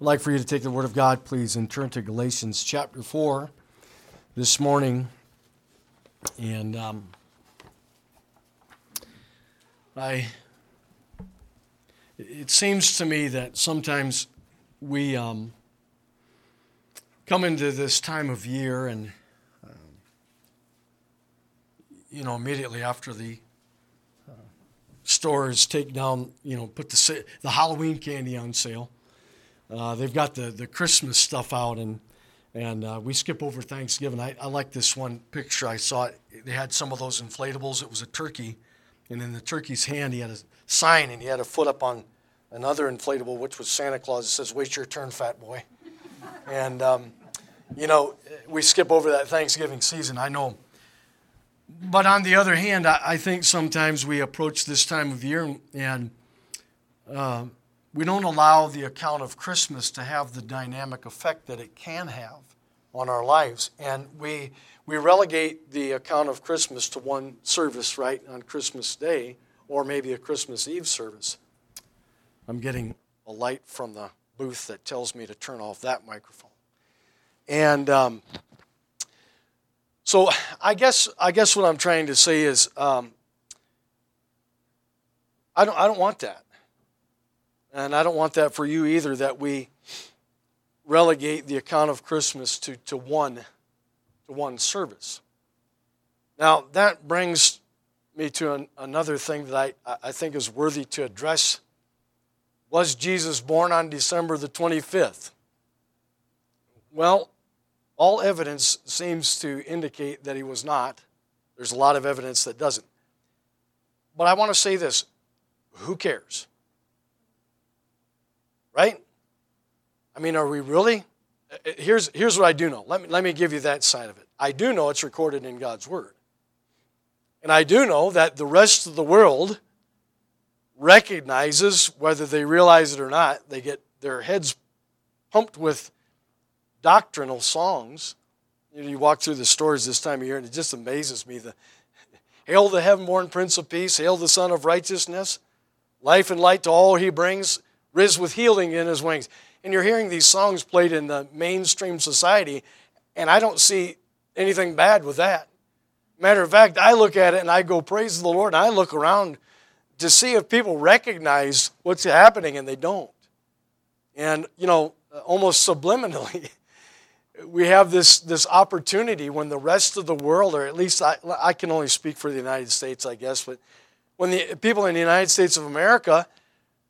I'd like for you to take the Word of God, please, and turn to Galatians chapter 4 this morning. And um, I, it seems to me that sometimes we um, come into this time of year and, um, you know, immediately after the uh, stores take down, you know, put the, the Halloween candy on sale uh, they've got the, the Christmas stuff out, and and uh, we skip over Thanksgiving. I, I like this one picture. I saw. They had some of those inflatables. It was a turkey, and in the turkey's hand, he had a sign, and he had a foot up on another inflatable, which was Santa Claus. It says, "Wait your turn, fat boy." and um, you know, we skip over that Thanksgiving season. I know. But on the other hand, I, I think sometimes we approach this time of year and, uh, we don't allow the account of Christmas to have the dynamic effect that it can have on our lives. And we, we relegate the account of Christmas to one service, right, on Christmas Day, or maybe a Christmas Eve service. I'm getting a light from the booth that tells me to turn off that microphone. And um, so I guess, I guess what I'm trying to say is um, I, don't, I don't want that. And I don't want that for you either, that we relegate the account of Christmas to, to, one, to one service. Now, that brings me to an, another thing that I, I think is worthy to address. Was Jesus born on December the 25th? Well, all evidence seems to indicate that he was not. There's a lot of evidence that doesn't. But I want to say this who cares? Right? I mean, are we really? Uh, uh, here's, here's what I do know. Let me, let me give you that side of it. I do know it's recorded in God's Word. And I do know that the rest of the world recognizes, whether they realize it or not, they get their heads pumped with doctrinal songs. You, know, you walk through the stores this time of year, and it just amazes me. The Hail the heaven-born Prince of Peace, hail the Sun of Righteousness, life and light to all he brings riz with healing in his wings. And you're hearing these songs played in the mainstream society, and I don't see anything bad with that. Matter of fact, I look at it and I go, Praise the Lord. And I look around to see if people recognize what's happening, and they don't. And, you know, almost subliminally, we have this, this opportunity when the rest of the world, or at least I, I can only speak for the United States, I guess, but when the people in the United States of America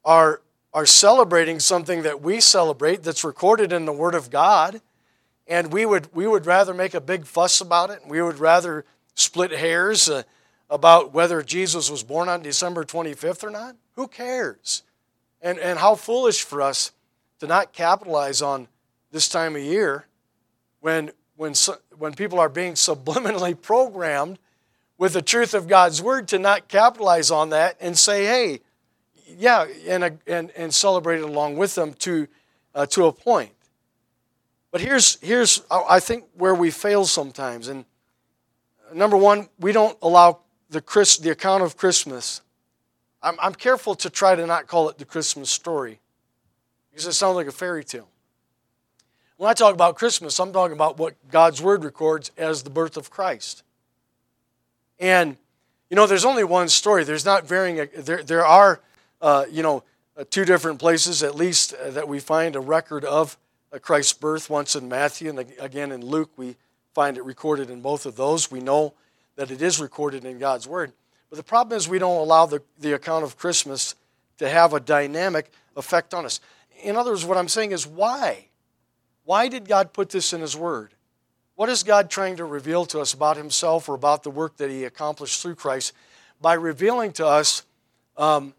are are celebrating something that we celebrate that's recorded in the Word of God, and we would, we would rather make a big fuss about it. We would rather split hairs uh, about whether Jesus was born on December 25th or not. Who cares? And, and how foolish for us to not capitalize on this time of year when, when, when people are being subliminally programmed with the truth of God's Word to not capitalize on that and say, hey, yeah, and, and, and celebrate it along with them to, uh, to a point. But here's, here's, I think, where we fail sometimes. And number one, we don't allow the, Chris, the account of Christmas. I'm, I'm careful to try to not call it the Christmas story because it sounds like a fairy tale. When I talk about Christmas, I'm talking about what God's Word records as the birth of Christ. And, you know, there's only one story. There's not varying, there, there are uh, you know, uh, two different places at least uh, that we find a record of uh, Christ's birth, once in Matthew and again in Luke. We find it recorded in both of those. We know that it is recorded in God's Word. But the problem is we don't allow the, the account of Christmas to have a dynamic effect on us. In other words, what I'm saying is why? Why did God put this in His Word? What is God trying to reveal to us about Himself or about the work that He accomplished through Christ by revealing to us um,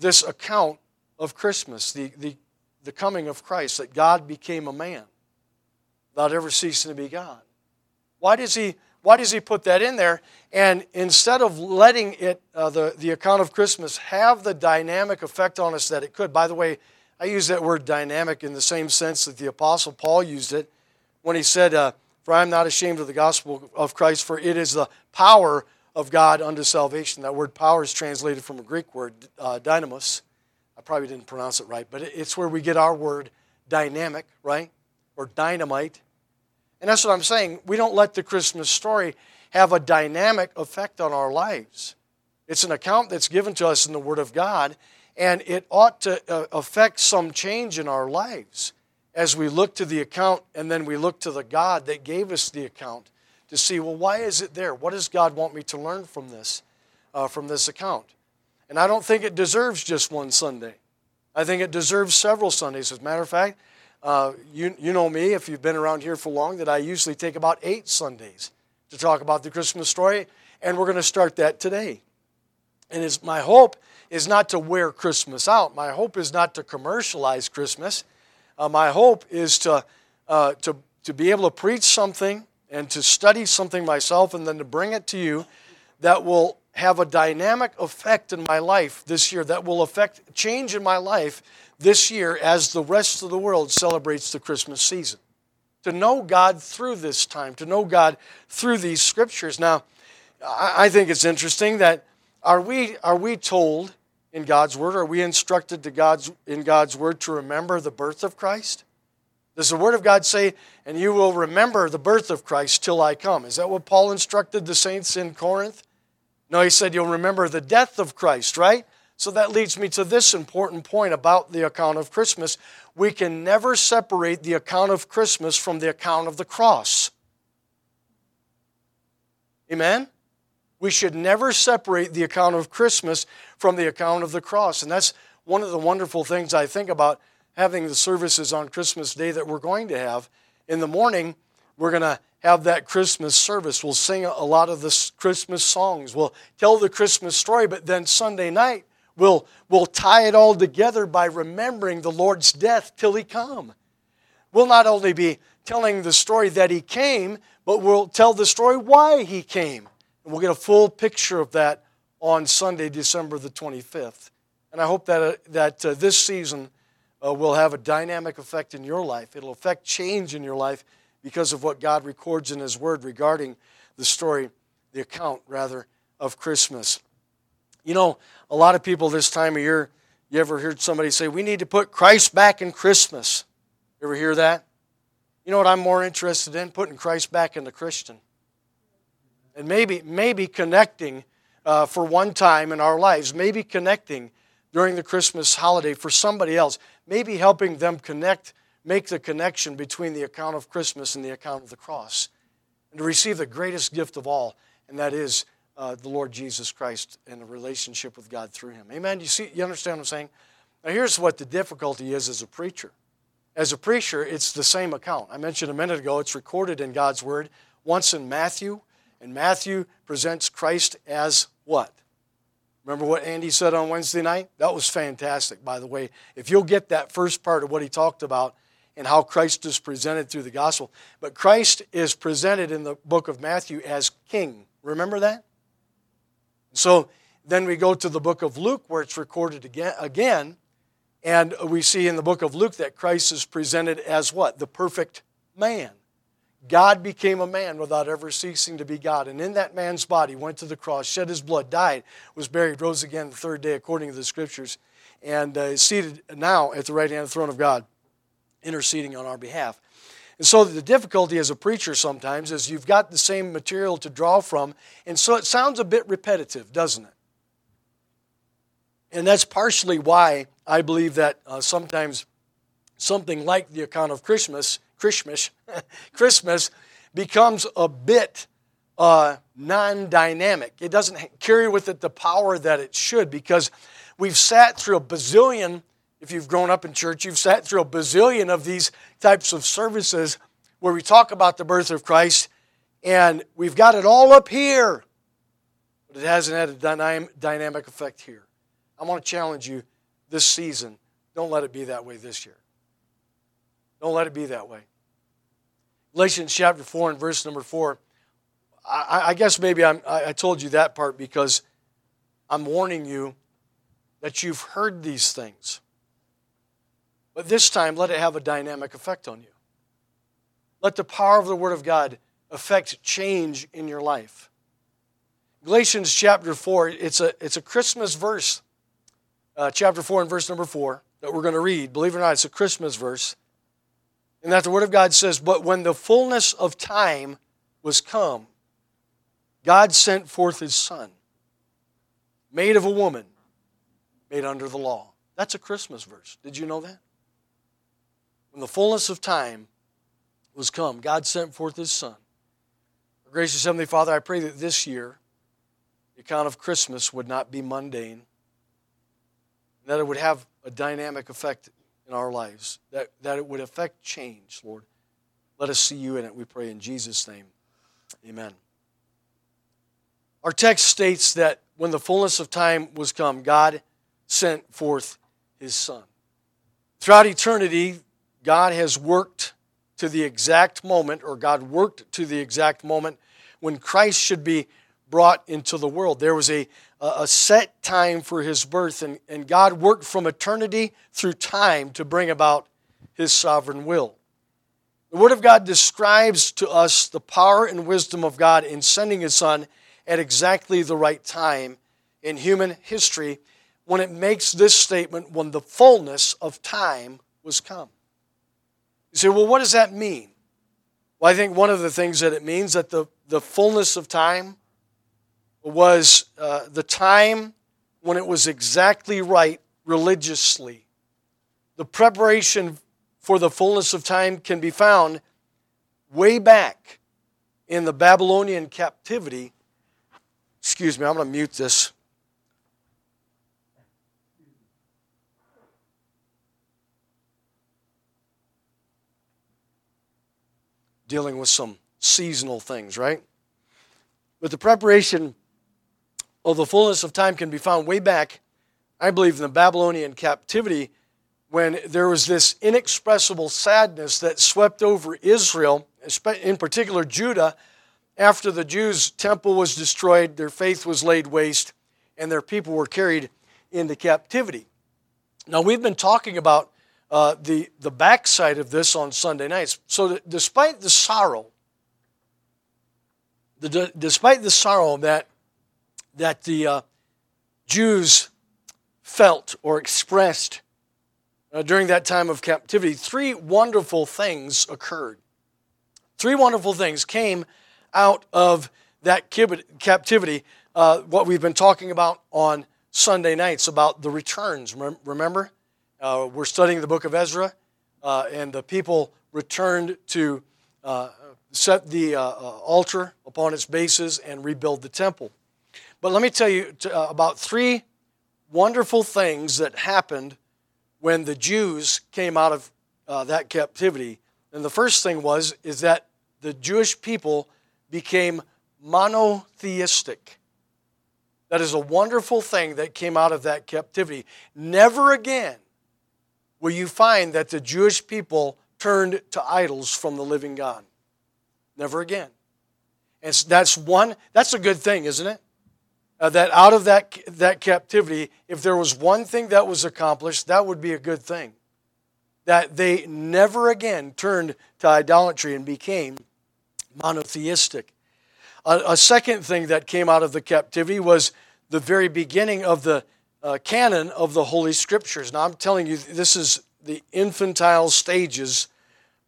this account of Christmas, the, the, the coming of Christ, that God became a man without ever ceasing to be God. Why does he, why does he put that in there? And instead of letting it, uh, the, the account of Christmas have the dynamic effect on us that it could, by the way, I use that word dynamic in the same sense that the Apostle Paul used it when he said, uh, For I am not ashamed of the gospel of Christ, for it is the power of God unto salvation. That word power is translated from a Greek word, uh, dynamos. I probably didn't pronounce it right, but it's where we get our word dynamic, right? Or dynamite. And that's what I'm saying. We don't let the Christmas story have a dynamic effect on our lives. It's an account that's given to us in the Word of God, and it ought to uh, affect some change in our lives as we look to the account and then we look to the God that gave us the account to see, well, why is it there? What does God want me to learn from this, uh, from this account? And I don't think it deserves just one Sunday. I think it deserves several Sundays. As a matter of fact, uh, you, you know me, if you've been around here for long, that I usually take about eight Sundays to talk about the Christmas story, and we're going to start that today. And it's, my hope is not to wear Christmas out. My hope is not to commercialize Christmas. Uh, my hope is to, uh, to, to be able to preach something and to study something myself and then to bring it to you that will have a dynamic effect in my life this year, that will affect change in my life this year as the rest of the world celebrates the Christmas season. To know God through this time, to know God through these scriptures. Now, I think it's interesting that are we, are we told in God's Word, are we instructed to God's, in God's Word to remember the birth of Christ? Does the Word of God say, and you will remember the birth of Christ till I come? Is that what Paul instructed the saints in Corinth? No, he said, you'll remember the death of Christ, right? So that leads me to this important point about the account of Christmas. We can never separate the account of Christmas from the account of the cross. Amen? We should never separate the account of Christmas from the account of the cross. And that's one of the wonderful things I think about having the services on Christmas Day that we're going to have. In the morning, we're going to have that Christmas service. We'll sing a lot of the Christmas songs. We'll tell the Christmas story, but then Sunday night, we'll, we'll tie it all together by remembering the Lord's death till He come. We'll not only be telling the story that He came, but we'll tell the story why He came. And we'll get a full picture of that on Sunday, December the 25th. And I hope that, uh, that uh, this season uh, will have a dynamic effect in your life. It'll affect change in your life because of what God records in His Word regarding the story, the account, rather, of Christmas. You know, a lot of people this time of year, you ever heard somebody say, we need to put Christ back in Christmas? You ever hear that? You know what I'm more interested in? Putting Christ back in the Christian. And maybe, maybe connecting uh, for one time in our lives, maybe connecting during the Christmas holiday for somebody else, maybe helping them connect make the connection between the account of Christmas and the account of the cross, and to receive the greatest gift of all, and that is uh, the Lord Jesus Christ and a relationship with God through Him. Amen. You see, you understand what I'm saying? Now, here's what the difficulty is as a preacher. As a preacher, it's the same account. I mentioned a minute ago, it's recorded in God's Word, once in Matthew, and Matthew presents Christ as what? Remember what Andy said on Wednesday night? That was fantastic, by the way. If you'll get that first part of what he talked about, and how Christ is presented through the gospel. But Christ is presented in the book of Matthew as king. Remember that? So then we go to the book of Luke where it's recorded again, and we see in the book of Luke that Christ is presented as what? The perfect man. God became a man without ever ceasing to be God. And in that man's body, went to the cross, shed his blood, died, was buried, rose again the third day according to the scriptures, and uh, is seated now at the right hand of the throne of God interceding on our behalf. And so the difficulty as a preacher sometimes is you've got the same material to draw from, and so it sounds a bit repetitive, doesn't it? And that's partially why I believe that uh, sometimes something like the account of Christmas, Christmas, Christmas becomes a bit uh, non-dynamic. It doesn't carry with it the power that it should because we've sat through a bazillion if you've grown up in church, you've sat through a bazillion of these types of services where we talk about the birth of Christ, and we've got it all up here, but it hasn't had a dynamic effect here. I want to challenge you this season. Don't let it be that way this year. Don't let it be that way. Galatians chapter 4 and verse number 4. I, I guess maybe I'm, I told you that part because I'm warning you that you've heard these things. But this time, let it have a dynamic effect on you. Let the power of the Word of God affect change in your life. Galatians chapter 4, it's a, it's a Christmas verse, uh, chapter 4 and verse number 4 that we're going to read. Believe it or not, it's a Christmas verse. And that the Word of God says, But when the fullness of time was come, God sent forth His Son, made of a woman, made under the law. That's a Christmas verse. Did you know that? When the fullness of time was come, God sent forth His Son. Our gracious Heavenly Father, I pray that this year the account of Christmas would not be mundane, that it would have a dynamic effect in our lives, that, that it would affect change, Lord. Let us see you in it, we pray in Jesus' name. Amen. Our text states that when the fullness of time was come, God sent forth his Son. Throughout eternity, God has worked to the exact moment, or God worked to the exact moment when Christ should be brought into the world. There was a, a set time for his birth, and, and God worked from eternity through time to bring about his sovereign will. The Word of God describes to us the power and wisdom of God in sending his Son at exactly the right time in human history when it makes this statement when the fullness of time was come. You say, well, what does that mean? Well, I think one of the things that it means that the, the fullness of time was uh, the time when it was exactly right religiously. The preparation for the fullness of time can be found way back in the Babylonian captivity. Excuse me, I'm going to mute this. Dealing with some seasonal things, right? But the preparation of the fullness of time can be found way back, I believe, in the Babylonian captivity when there was this inexpressible sadness that swept over Israel, in particular Judah, after the Jews' temple was destroyed, their faith was laid waste, and their people were carried into captivity. Now, we've been talking about uh, the, the backside of this on Sunday nights. So, despite the sorrow, the, despite the sorrow that that the uh, Jews felt or expressed uh, during that time of captivity, three wonderful things occurred. Three wonderful things came out of that captivity, uh, what we've been talking about on Sunday nights about the returns. Remember? Uh, we're studying the book of Ezra, uh, and the people returned to uh, set the uh, altar upon its bases and rebuild the temple. But let me tell you uh, about three wonderful things that happened when the Jews came out of uh, that captivity. And the first thing was is that the Jewish people became monotheistic. That is a wonderful thing that came out of that captivity. Never again will you find that the Jewish people turned to idols from the living God. Never again. And that's one, that's a good thing, isn't it? Uh, that out of that, that captivity, if there was one thing that was accomplished, that would be a good thing. That they never again turned to idolatry and became monotheistic. A, a second thing that came out of the captivity was the very beginning of the uh, canon of the Holy Scriptures. Now, I'm telling you, this is the infantile stages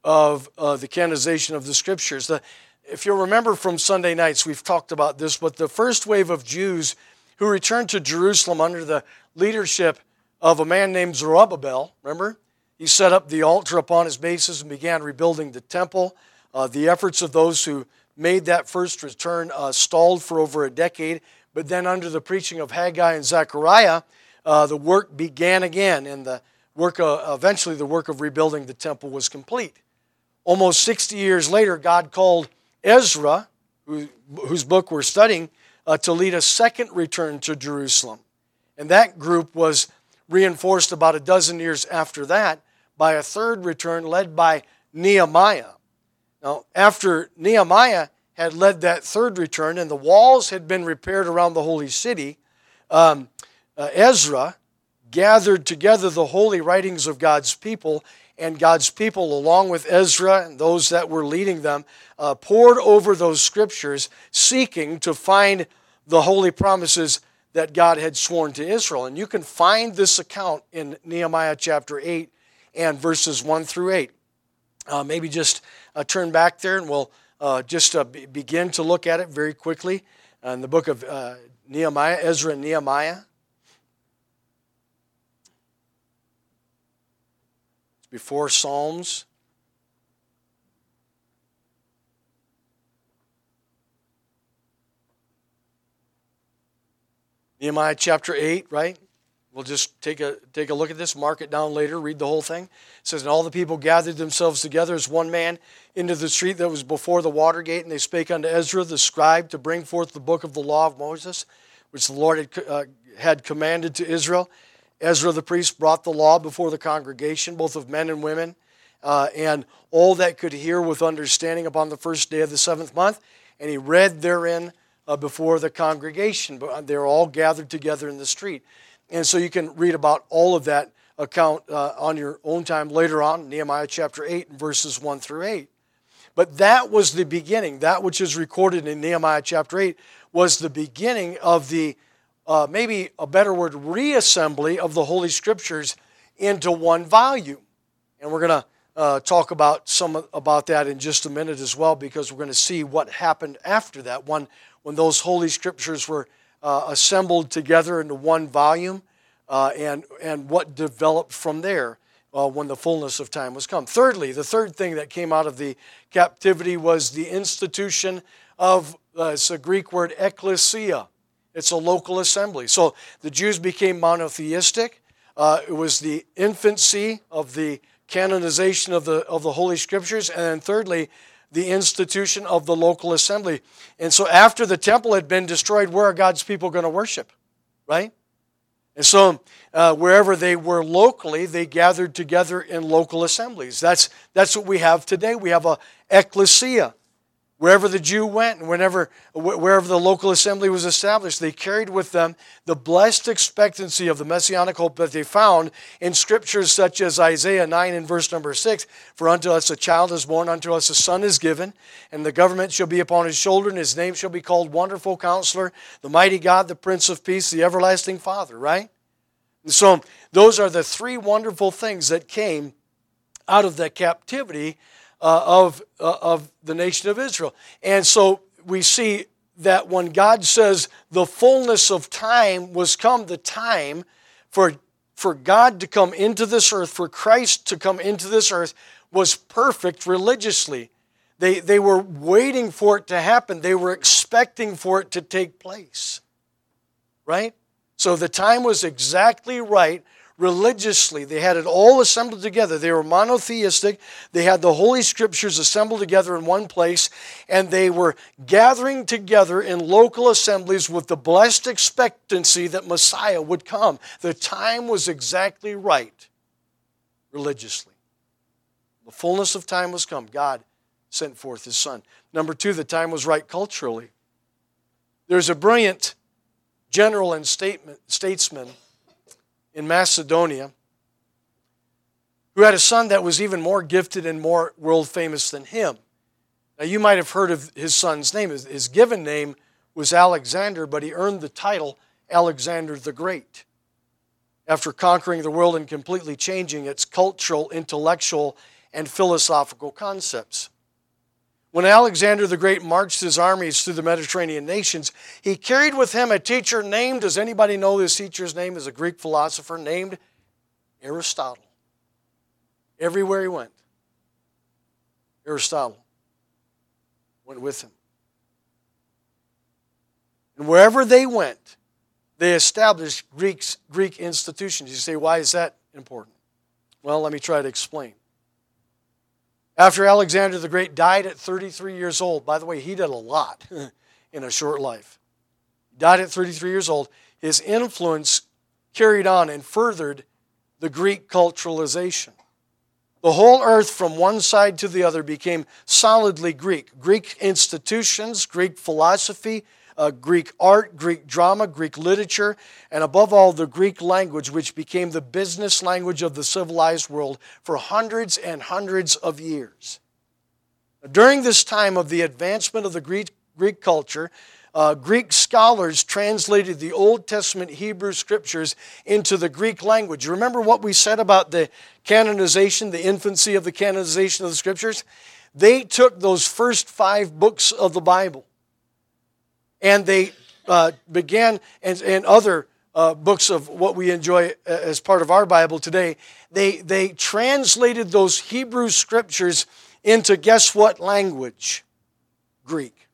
of uh, the canonization of the Scriptures. The, if you'll remember from Sunday nights, we've talked about this, but the first wave of Jews who returned to Jerusalem under the leadership of a man named Zerubbabel, remember? He set up the altar upon his basis and began rebuilding the temple. Uh, the efforts of those who made that first return uh, stalled for over a decade, but then under the preaching of Haggai and Zechariah, uh, the work began again, and the work, eventually the work of rebuilding the temple was complete. Almost 60 years later, God called Ezra, who, whose book we're studying, uh, to lead a second return to Jerusalem. And that group was reinforced about a dozen years after that by a third return led by Nehemiah. Now, after Nehemiah had led that third return and the walls had been repaired around the holy city, um, uh, Ezra gathered together the holy writings of God's people and God's people, along with Ezra and those that were leading them, uh, pored over those scriptures, seeking to find the holy promises that God had sworn to Israel. And you can find this account in Nehemiah chapter 8 and verses 1 through 8. uh, maybe just uh, turn back there and we'll uh, just uh, be- begin to look at it very quickly in the book of uh, Nehemiah, Ezra and Nehemiah. Before Psalms. Nehemiah chapter 8, right? We'll just take a, take a look at this, mark it down later, read the whole thing. It says, And all the people gathered themselves together as one man into the street that was before the water gate, and they spake unto Ezra the scribe to bring forth the book of the law of Moses, which the Lord had, uh, had commanded to Israel. Ezra the priest brought the law before the congregation, both of men and women, uh, and all that could hear with understanding upon the first day of the seventh month. And he read therein uh, before the congregation. But they're all gathered together in the street. And so you can read about all of that account uh, on your own time later on, Nehemiah chapter 8, verses 1 through 8. But that was the beginning. That which is recorded in Nehemiah chapter 8 was the beginning of the, uh, maybe a better word, reassembly of the Holy Scriptures into one volume. And we're going to uh, talk about some about that in just a minute as well, because we're going to see what happened after that. One, when those Holy Scriptures were uh, assembled together into one volume uh, and, and what developed from there uh, when the fullness of time was come. Thirdly, the third thing that came out of the captivity was the institution of, uh, it's a Greek word, ecclesia. It's a local assembly. So the Jews became monotheistic. Uh, it was the infancy of the canonization of the, of the Holy Scriptures. And then thirdly, the institution of the local assembly. And so after the temple had been destroyed, where are God's people going to worship? Right? And so uh, wherever they were locally, they gathered together in local assemblies. That's, that's what we have today. We have a ecclesia. Wherever the Jew went and whenever, wherever the local assembly was established, they carried with them the blessed expectancy of the messianic hope that they found in scriptures such as Isaiah 9 and verse number 6 For unto us a child is born, unto us a son is given, and the government shall be upon his shoulder, and his name shall be called Wonderful Counselor, the Mighty God, the Prince of Peace, the Everlasting Father, right? And so those are the three wonderful things that came out of that captivity uh, of, uh, of the nation of Israel. And so we see that when God says the fullness of time was come, the time for, for God to come into this earth, for Christ to come into this earth, was perfect religiously. They, they were waiting for it to happen, they were expecting for it to take place. Right? So the time was exactly right religiously. They had it all assembled together. They were monotheistic. They had the Holy Scriptures assembled together in one place, and they were gathering together in local assemblies with the blessed expectancy that Messiah would come. The time was exactly right religiously. The fullness of time was come. God sent forth His Son. Number two, the time was right culturally. There's a brilliant general and statesman in Macedonia who had a son that was even more gifted and more world famous than him. Now, you might have heard of his son's name. His given name was Alexander, but he earned the title Alexander the Great after conquering the world and completely changing its cultural, intellectual, and philosophical concepts. When Alexander the Great marched his armies through the Mediterranean nations, he carried with him a teacher named, does anybody know this teacher's name? Is a Greek philosopher named Aristotle. Everywhere he went, Aristotle went with him. And wherever they went, they established Greeks, Greek institutions. You say, why is that important? Well, let me try to explain. After Alexander the Great died at 33 years old, by the way, he did a lot in a short life. Died at 33 years old. His influence carried on and furthered the Greek culturalization. The whole earth from one side to the other became solidly Greek. Greek institutions, Greek philosophy, uh, Greek art, Greek drama, Greek literature, and above all, the Greek language, which became the business language of the civilized world for hundreds and hundreds of years. During this time of the advancement of the Greek, Greek culture, uh, Greek scholars translated the Old Testament Hebrew scriptures into the Greek language. Remember what we said about the canonization, the infancy of the canonization of the scriptures? They took those first five books of the Bible and they uh, began, and, and other uh, books of what we enjoy uh, as part of our Bible today, they, they translated those Hebrew scriptures into guess what language? Greek.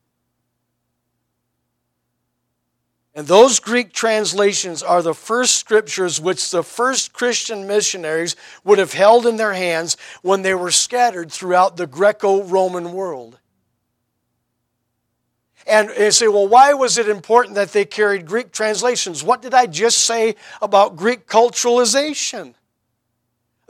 And those Greek translations are the first scriptures which the first Christian missionaries would have held in their hands when they were scattered throughout the Greco Roman world. And you say, well, why was it important that they carried Greek translations? What did I just say about Greek culturalization?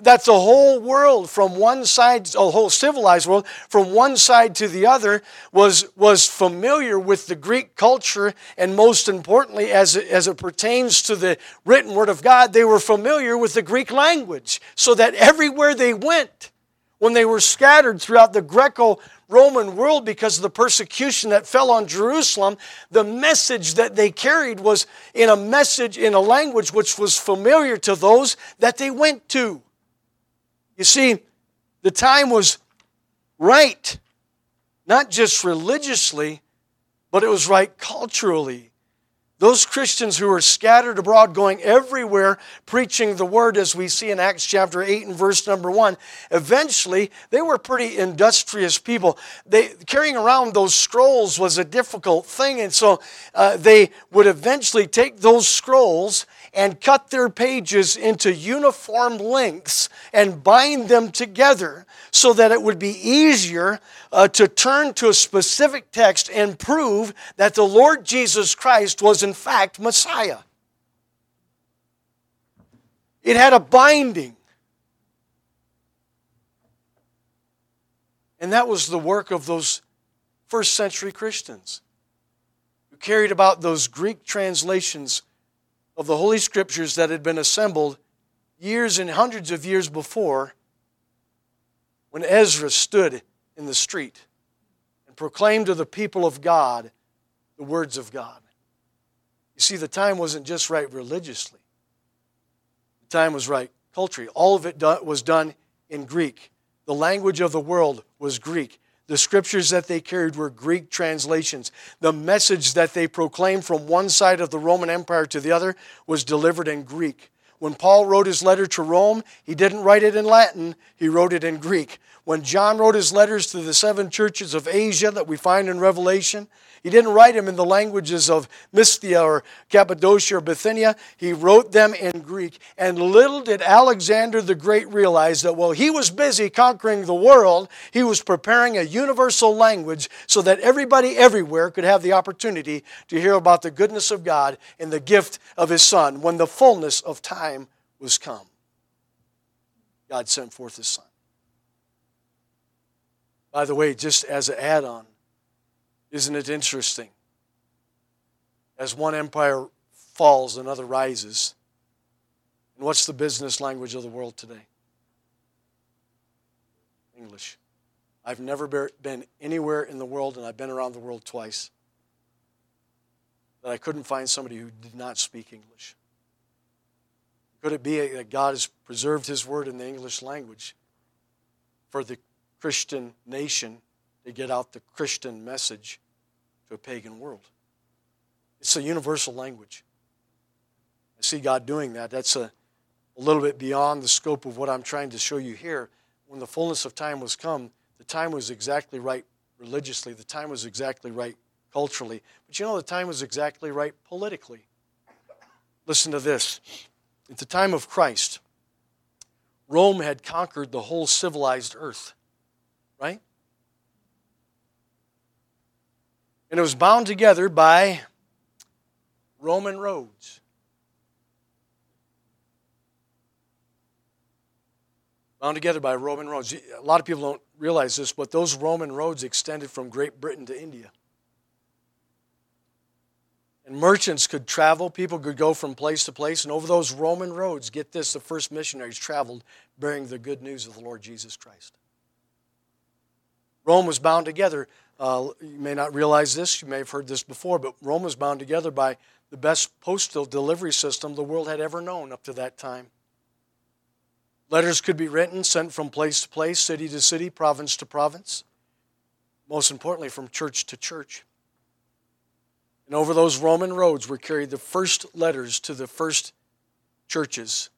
that the whole world from one side a whole civilized world from one side to the other was was familiar with the greek culture and most importantly as it, as it pertains to the written word of god they were familiar with the greek language so that everywhere they went when they were scattered throughout the greco Roman world because of the persecution that fell on Jerusalem, the message that they carried was in a message in a language which was familiar to those that they went to. You see, the time was right, not just religiously, but it was right culturally. Those Christians who were scattered abroad, going everywhere, preaching the word, as we see in Acts chapter 8 and verse number 1, eventually they were pretty industrious people. They, carrying around those scrolls was a difficult thing, and so uh, they would eventually take those scrolls and cut their pages into uniform lengths and bind them together so that it would be easier uh, to turn to a specific text and prove that the Lord Jesus Christ was in fact Messiah. It had a binding. And that was the work of those first century Christians who carried about those Greek translations of the Holy Scriptures that had been assembled years and hundreds of years before when Ezra stood in the street and proclaimed to the people of God the words of God. You see, the time wasn't just right religiously, the time was right culturally. All of it was done in Greek. The language of the world was Greek. The scriptures that they carried were Greek translations. The message that they proclaimed from one side of the Roman Empire to the other was delivered in Greek. When Paul wrote his letter to Rome, he didn't write it in Latin, he wrote it in Greek. When John wrote his letters to the seven churches of Asia that we find in Revelation, he didn't write them in the languages of Mysia or Cappadocia or Bithynia. He wrote them in Greek. And little did Alexander the Great realize that while he was busy conquering the world, he was preparing a universal language so that everybody everywhere could have the opportunity to hear about the goodness of God and the gift of his Son when the fullness of time was come. God sent forth his Son. By the way, just as an add on, isn't it interesting? As one empire falls, another rises. And what's the business language of the world today? English. I've never been anywhere in the world, and I've been around the world twice, that I couldn't find somebody who did not speak English. Could it be that God has preserved His word in the English language for the Christian nation to get out the Christian message to a pagan world. It's a universal language. I see God doing that. That's a, a little bit beyond the scope of what I'm trying to show you here. When the fullness of time was come, the time was exactly right religiously, the time was exactly right culturally. But you know, the time was exactly right politically. Listen to this. At the time of Christ, Rome had conquered the whole civilized earth, right? And it was bound together by Roman roads. Bound together by Roman roads. A lot of people don't realize this, but those Roman roads extended from Great Britain to India. And merchants could travel, people could go from place to place, and over those Roman roads, get this, the first missionaries traveled bearing the good news of the Lord Jesus Christ. Rome was bound together Uh, you may not realize this, you may have heard this before, but Rome was bound together by the best postal delivery system the world had ever known up to that time. Letters could be written, sent from place to place, city to city, province to province, most importantly, from church to church. And over those Roman roads were carried the first letters to the first churches,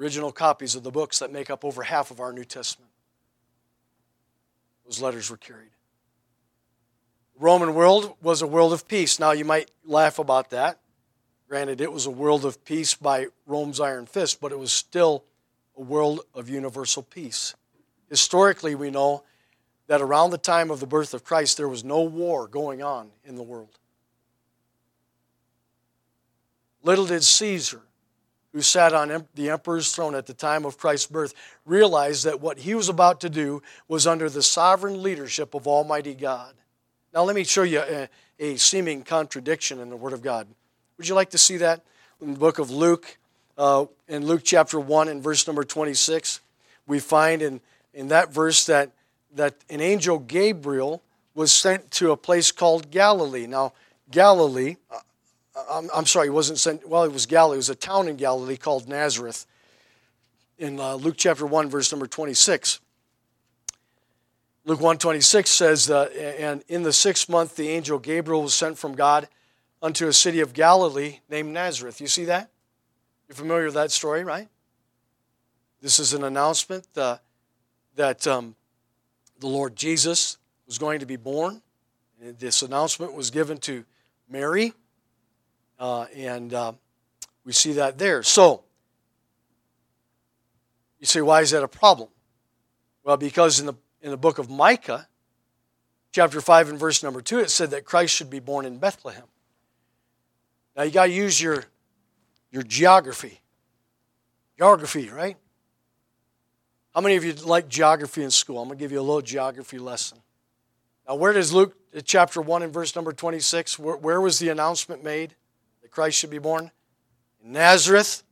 original copies of the books that make up over half of our New Testament. Those letters were carried. The Roman world was a world of peace. Now, you might laugh about that. Granted, it was a world of peace by Rome's iron fist, but it was still a world of universal peace. Historically, we know that around the time of the birth of Christ, there was no war going on in the world. Little did Caesar, who sat on the emperor's throne at the time of Christ's birth, realized that what he was about to do was under the sovereign leadership of Almighty God. Now, let me show you a, a seeming contradiction in the Word of God. Would you like to see that in the book of Luke? Uh, in Luke chapter 1 and verse number 26, we find in, in that verse that, that an angel Gabriel was sent to a place called Galilee. Now, Galilee, I'm, I'm, sorry, he wasn't sent, well, it was Galilee. It was a town in Galilee called Nazareth in uh, Luke chapter 1, verse number 26. Luke 126 says, uh, and in the sixth month the angel Gabriel was sent from God unto a city of Galilee named Nazareth. You see that? You're familiar with that story, right? This is an announcement uh, that um, the Lord Jesus was going to be born. This announcement was given to Mary, uh, and uh, we see that there. So, you say, why is that a problem? Well, because in the, in the book of Micah, chapter 5 and verse number 2, it said that Christ should be born in Bethlehem. Now, you got to use your, your geography. Geography, right? How many of you like geography in school? I'm going to give you a little geography lesson. Now, where does Luke chapter 1 and verse number 26, where, where was the announcement made? That Christ should be born? In Nazareth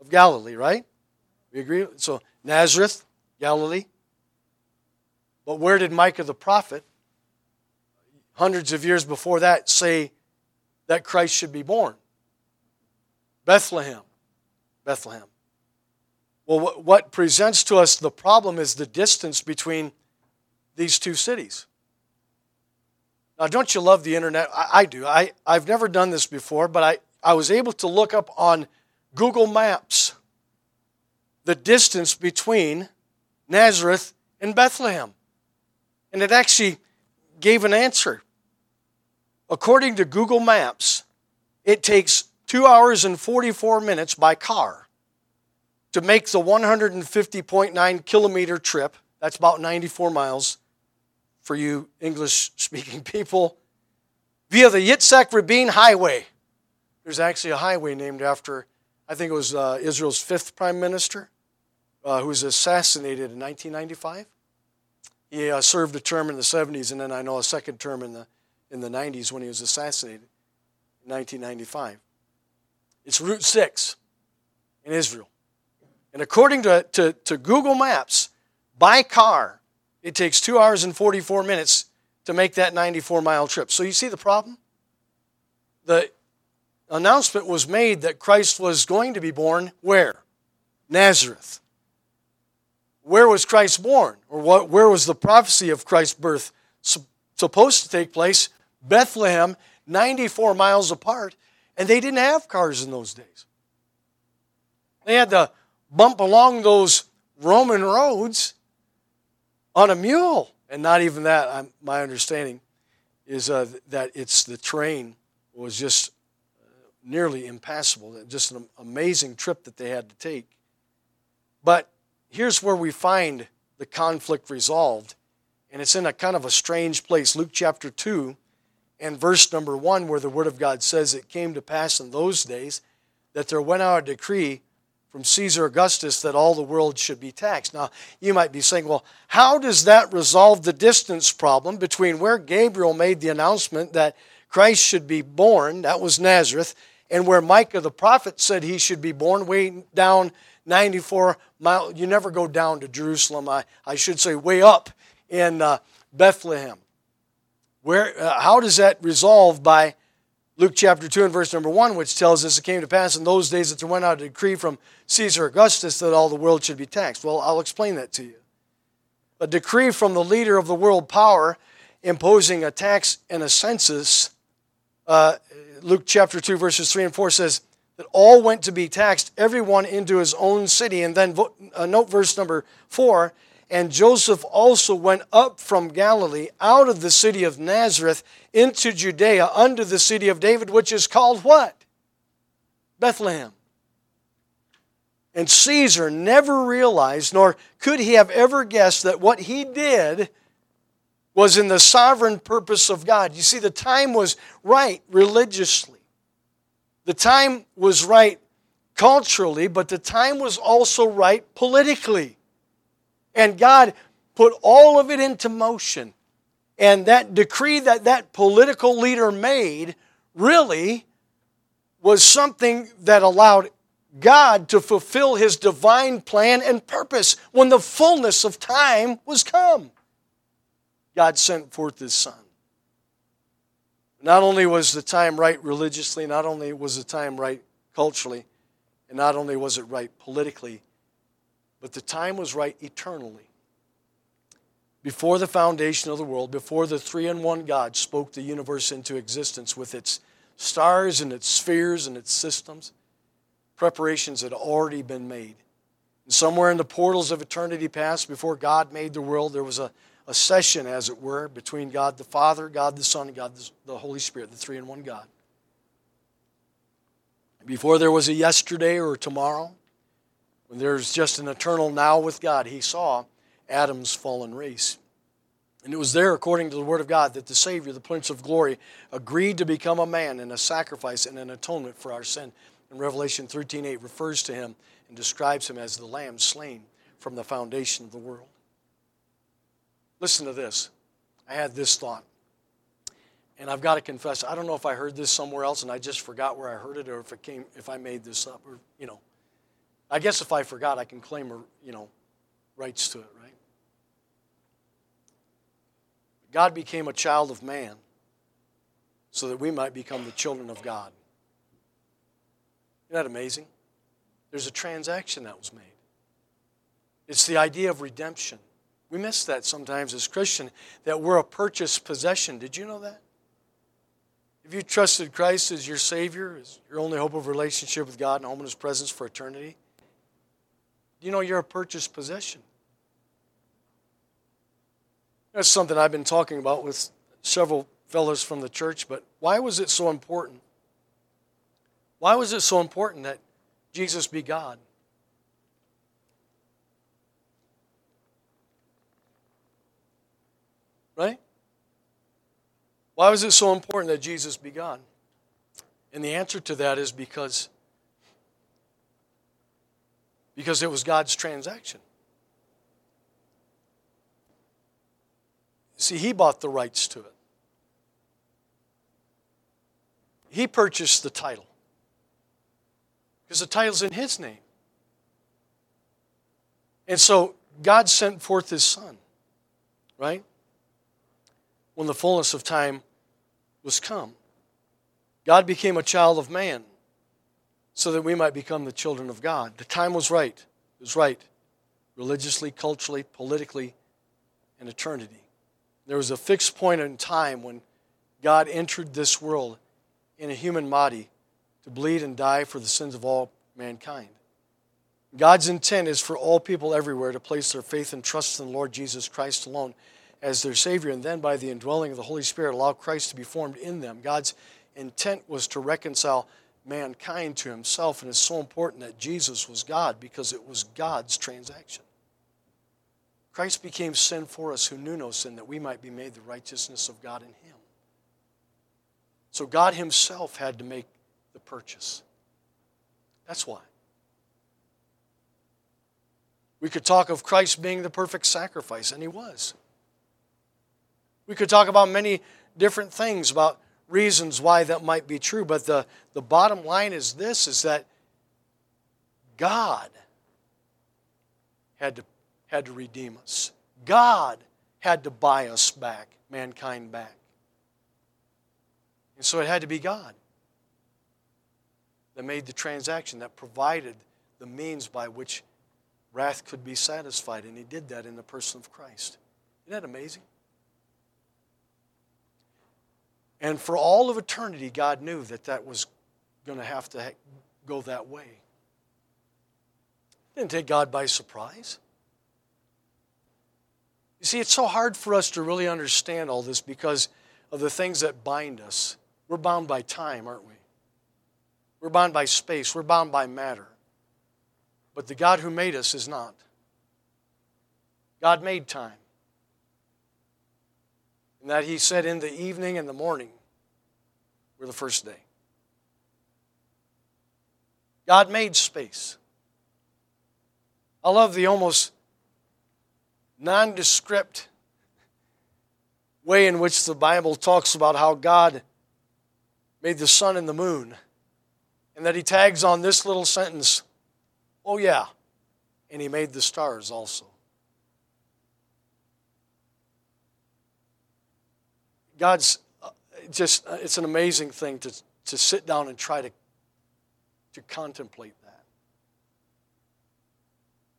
of Galilee, right? We agree? So, Nazareth, Galilee. But where did Micah the prophet, hundreds of years before that, say that Christ should be born? Bethlehem. Bethlehem. Well, what presents to us the problem is the distance between these two cities. Now, don't you love the internet? I, I do. I, I've never done this before, but I, I was able to look up on Google Maps the distance between Nazareth and Bethlehem. And it actually gave an answer. According to Google Maps, it takes two hours and 44 minutes by car to make the 150.9 kilometer trip. That's about 94 miles for you English speaking people, via the Yitzhak Rabin Highway. There's actually a highway named after, I think it was uh, Israel's fifth prime minister, uh, who was assassinated in 1995. He uh, served a term in the 70s, and then I know a second term in the, in the 90s when he was assassinated in 1995. It's Route 6 in Israel. And according to, to, to Google Maps, by car, it takes two hours and 44 minutes to make that 94 mile trip. So you see the problem? The announcement was made that Christ was going to be born where? Nazareth. Where was Christ born? Or what, where was the prophecy of Christ's birth supposed to take place? Bethlehem, 94 miles apart, and they didn't have cars in those days. They had to bump along those Roman roads on a mule. And not even that, I'm, my understanding is uh, that it's the train was just uh, nearly impassable. Just an amazing trip that they had to take. But here's where we find the conflict resolved. And it's in a kind of a strange place. Luke chapter 2 and verse number 1, where the Word of God says, It came to pass in those days that there went out a decree from Caesar Augustus that all the world should be taxed. Now, you might be saying, well, how does that resolve the distance problem between where Gabriel made the announcement that Christ should be born, that was Nazareth, and where Micah the prophet said he should be born, way down 94 miles? You never go down to Jerusalem, I, I should say, way up in uh, Bethlehem. Where, uh, how does that resolve by Luke chapter 2 and verse number 1, which tells us it came to pass in those days that there went out a decree from Caesar Augustus that all the world should be taxed? Well, I'll explain that to you. A decree from the leader of the world power imposing a tax and a census, uh, Luke chapter 2, verses 3 and 4 says that all went to be taxed, everyone into his own city. And then uh, note verse number 4 and Joseph also went up from Galilee out of the city of Nazareth into Judea under the city of David, which is called what? Bethlehem. And Caesar never realized, nor could he have ever guessed, that what he did was in the sovereign purpose of God. You see, the time was right religiously, the time was right culturally, but the time was also right politically. And God put all of it into motion. And that decree that that political leader made really was something that allowed God to fulfill his divine plan and purpose when the fullness of time was come. God sent forth his son. Not only was the time right religiously, not only was the time right culturally, and not only was it right politically, but the time was right eternally. Before the foundation of the world, before the three in one God spoke the universe into existence with its stars and its spheres and its systems, preparations had already been made. And somewhere in the portals of eternity past, before God made the world, there was a, a session, as it were, between God the Father, God the Son, and God the Holy Spirit, the three in one God. Before there was a yesterday or tomorrow, when there's just an eternal now with God, he saw Adam's fallen race. And it was there, according to the Word of God, that the Savior, the Prince of Glory, agreed to become a man and a sacrifice and an atonement for our sin. And Revelation 13.8 refers to him and describes him as the Lamb slain from the foundation of the world. Listen to this. I had this thought. And I've got to confess, I don't know if I heard this somewhere else and I just forgot where I heard it or if it came if I made this up or you know. I guess if I forgot, I can claim, you know, rights to it, right? God became a child of man so that we might become the children of God. Isn't that amazing? There's a transaction that was made. It's the idea of redemption. We miss that sometimes as Christian, that we're a purchased possession. Did you know that? If you trusted Christ as your Savior, as your only hope of relationship with God and home in His presence for eternity, you know you're a purchased possession. That's something I've been talking about with several fellows from the church, but why was it so important? Why was it so important that Jesus be God? Right? Why was it so important that Jesus be God? And the answer to that is because because it was God's transaction. See, he bought the rights to it. He purchased the title. Because the title's in his name. And so God sent forth his son, right? When the fullness of time was come. God became a child of man so that we might become the children of God. The time was right. It was right religiously, culturally, politically, and eternity. There was a fixed point in time when God entered this world in a human body to bleed and die for the sins of all mankind. God's intent is for all people everywhere to place their faith and trust in the Lord Jesus Christ alone as their Savior, and then by the indwelling of the Holy Spirit, allow Christ to be formed in them. God's intent was to reconcile mankind to himself. And it's so important that Jesus was God because it was God's transaction. Christ became sin for us who knew no sin, that we might be made the righteousness of God in him. So God himself had to make the purchase. That's why. We could talk of Christ being the perfect sacrifice, and he was. We could talk about many different things about reasons why that might be true, but the, the bottom line is this is that God had to, had to redeem us. God had to buy us back, mankind back. And so it had to be God that made the transaction, that provided the means by which wrath could be satisfied. And he did that in the person of Christ. Isn't that amazing? And for all of eternity, God knew that that was going to have to go that way. It didn't take God by surprise. You see, it's so hard for us to really understand all this because of the things that bind us. We're bound by time, aren't we? We're bound by space. We're bound by matter. But the God who made us is not. God made time. And that He said in the evening and the morning were the first day. God made space. I love the almost nondescript way in which the Bible talks about how God made the sun and the moon, and that he tags on this little sentence, oh yeah, and he made the stars also. God's uh, just, uh, it's an amazing thing to, to sit down and try to, to contemplate that.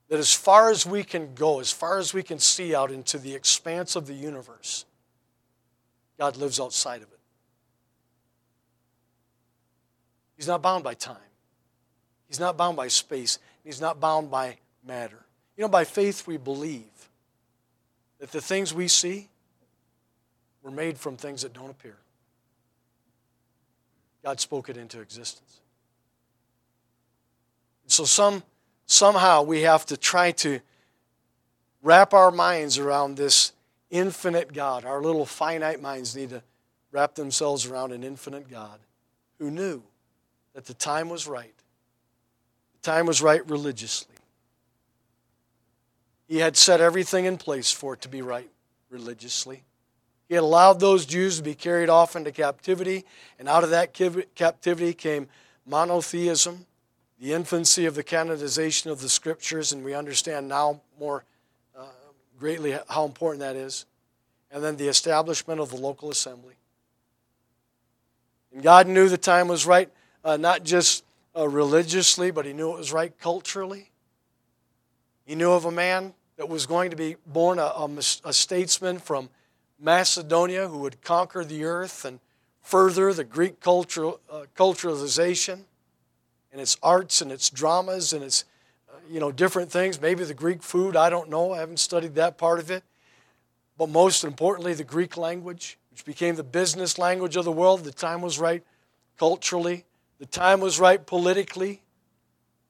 That as far as we can go, as far as we can see out into the expanse of the universe, God lives outside of it. He's not bound by time. He's not bound by space. He's not bound by matter. You know, by faith we believe that the things we see were made from things that don't appear. God spoke it into existence. So some somehow we have to try to wrap our minds around this infinite God. Our little finite minds need to wrap themselves around an infinite God who knew that the time was right. The time was right religiously. He had set everything in place for it to be right religiously. He had allowed those Jews to be carried off into captivity, and out of that captivity came monotheism, the infancy of the canonization of the scriptures, and we understand now more uh, greatly how important that is, and then the establishment of the local assembly. And God knew the time was right, uh, not just uh, religiously, but He knew it was right culturally. He knew of a man that was going to be born a, a, a statesman from Macedonia who would conquer the earth and further the Greek cultural, uh, culturalization and its arts and its dramas and its uh, you know different things maybe the greek food i don't know i haven't studied that part of it. But most importantly the greek language which became the business language of the world. The time was right culturally. The time was right politically.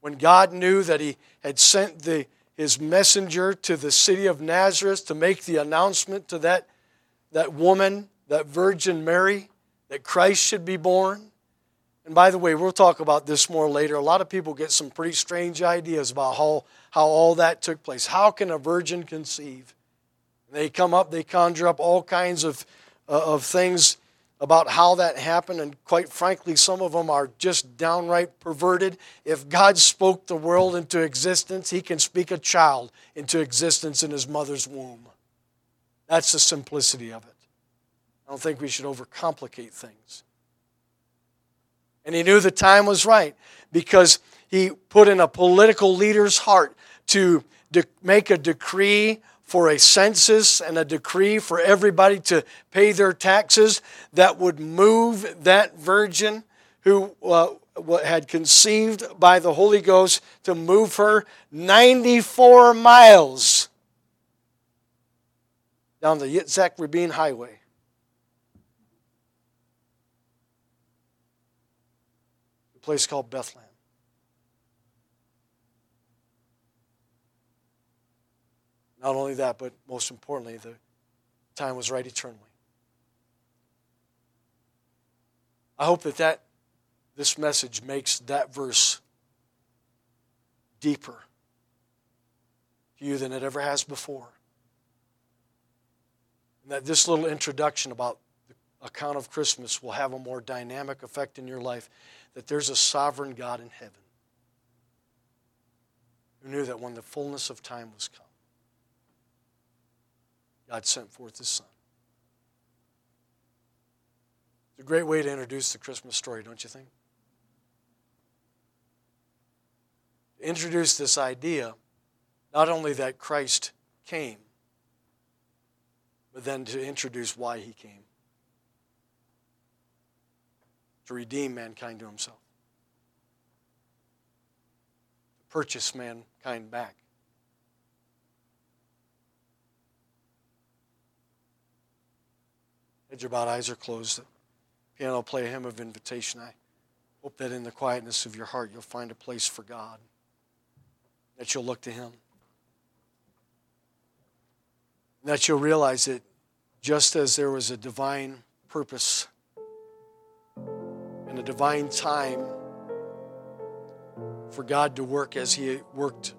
When god knew that he had sent the, his messenger to the city of nazareth to make the announcement to that that woman, that Virgin Mary, that Christ should be born. And by the way, we'll talk about this more later. A lot of people get some pretty strange ideas about how, how all that took place. How can a virgin conceive? They come up, they conjure up all kinds of, uh, of things about how that happened, and quite frankly, some of them are just downright perverted. If God spoke the world into existence, He can speak a child into existence in His mother's womb. That's the simplicity of it. I don't think we should overcomplicate things. And he knew the time was right because he put in a political leader's heart to de- make a decree for a census and a decree for everybody to pay their taxes that would move that virgin who uh, had conceived by the Holy Ghost to move her 94 miles down the Yitzhak Rabin Highway. A place called Bethlehem. Not only that, but most importantly, the time was right eternally. I hope that, that this message makes that verse deeper to you than it ever has before. And that this little introduction about the account of Christmas will have a more dynamic effect in your life. That there's a sovereign God in heaven who knew that when the fullness of time was come, God sent forth his Son. It's a great way to introduce the Christmas story, don't you think? Introduce this idea not only that Christ came, but then to introduce why he came to redeem mankind to himself, to purchase mankind back. Heads bowed, eyes are closed. The piano will play a hymn of invitation. I hope that in the quietness of your heart you'll find a place for God, that you'll look to Him, and that you'll realize that just as there was a divine purpose and a divine time for God to work as He worked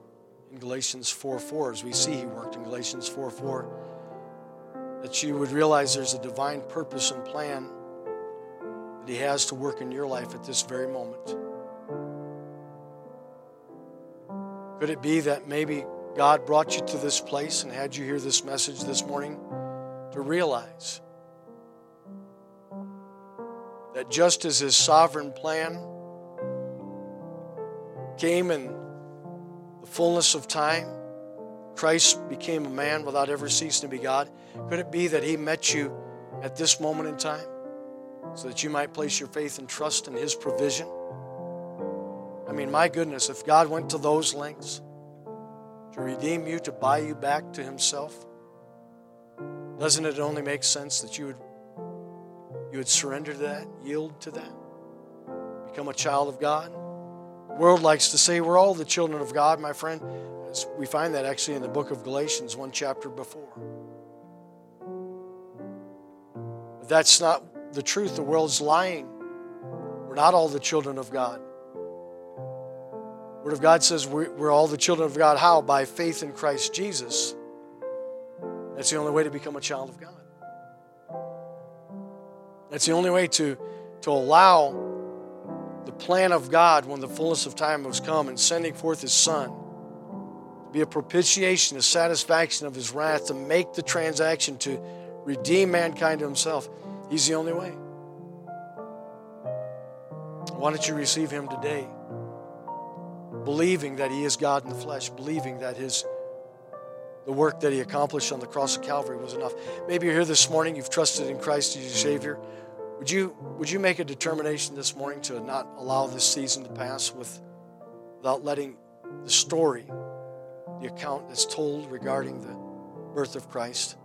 in Galatians 4 4, as we see He worked in Galatians 4 4 that you would realize there's a divine purpose and plan that He has to work in your life at this very moment. Could it be that maybe God brought you to this place and had you hear this message this morning to realize that just as His sovereign plan came in the fullness of time, Christ became a man without ever ceasing to be God. Could it be that He met you at this moment in time so that you might place your faith and trust in His provision? I mean, my goodness, if God went to those lengths to redeem you, to buy you back to Himself, doesn't it only make sense that you would, you would surrender to that, yield to that, become a child of God? The world likes to say we're all the children of God, my friend. We find that actually in the book of Galatians, one chapter before. But that's not the truth. The world's lying. We're not all the children of God. Word of God says we're all the children of God. How? By faith in Christ Jesus. That's the only way to become a child of God. That's the only way to, to allow the plan of God when the fullness of time was come and sending forth His Son to be a propitiation, a satisfaction of his wrath, to make the transaction to redeem mankind to himself. He's the only way. Why don't you receive him today? Believing that he is God in the flesh, believing that his the work that he accomplished on the cross of Calvary was enough. Maybe you're here this morning, you've trusted in Christ as your Savior. Would you, would you make a determination this morning to not allow this season to pass with, without letting the story the account that's told regarding the birth of Christ?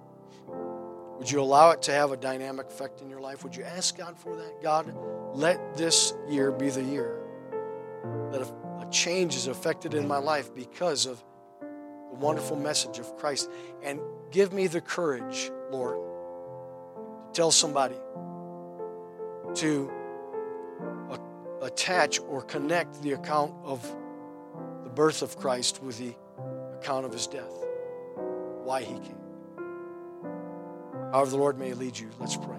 Would you allow it to have a dynamic effect in your life? Would you ask God for that? God, let this year be the year that change is affected in my life because of the wonderful message of Christ. And give me the courage, Lord, to tell somebody to attach or connect the account of the birth of Christ with the account of his death, why he came. However, the Lord may lead you. Let's pray.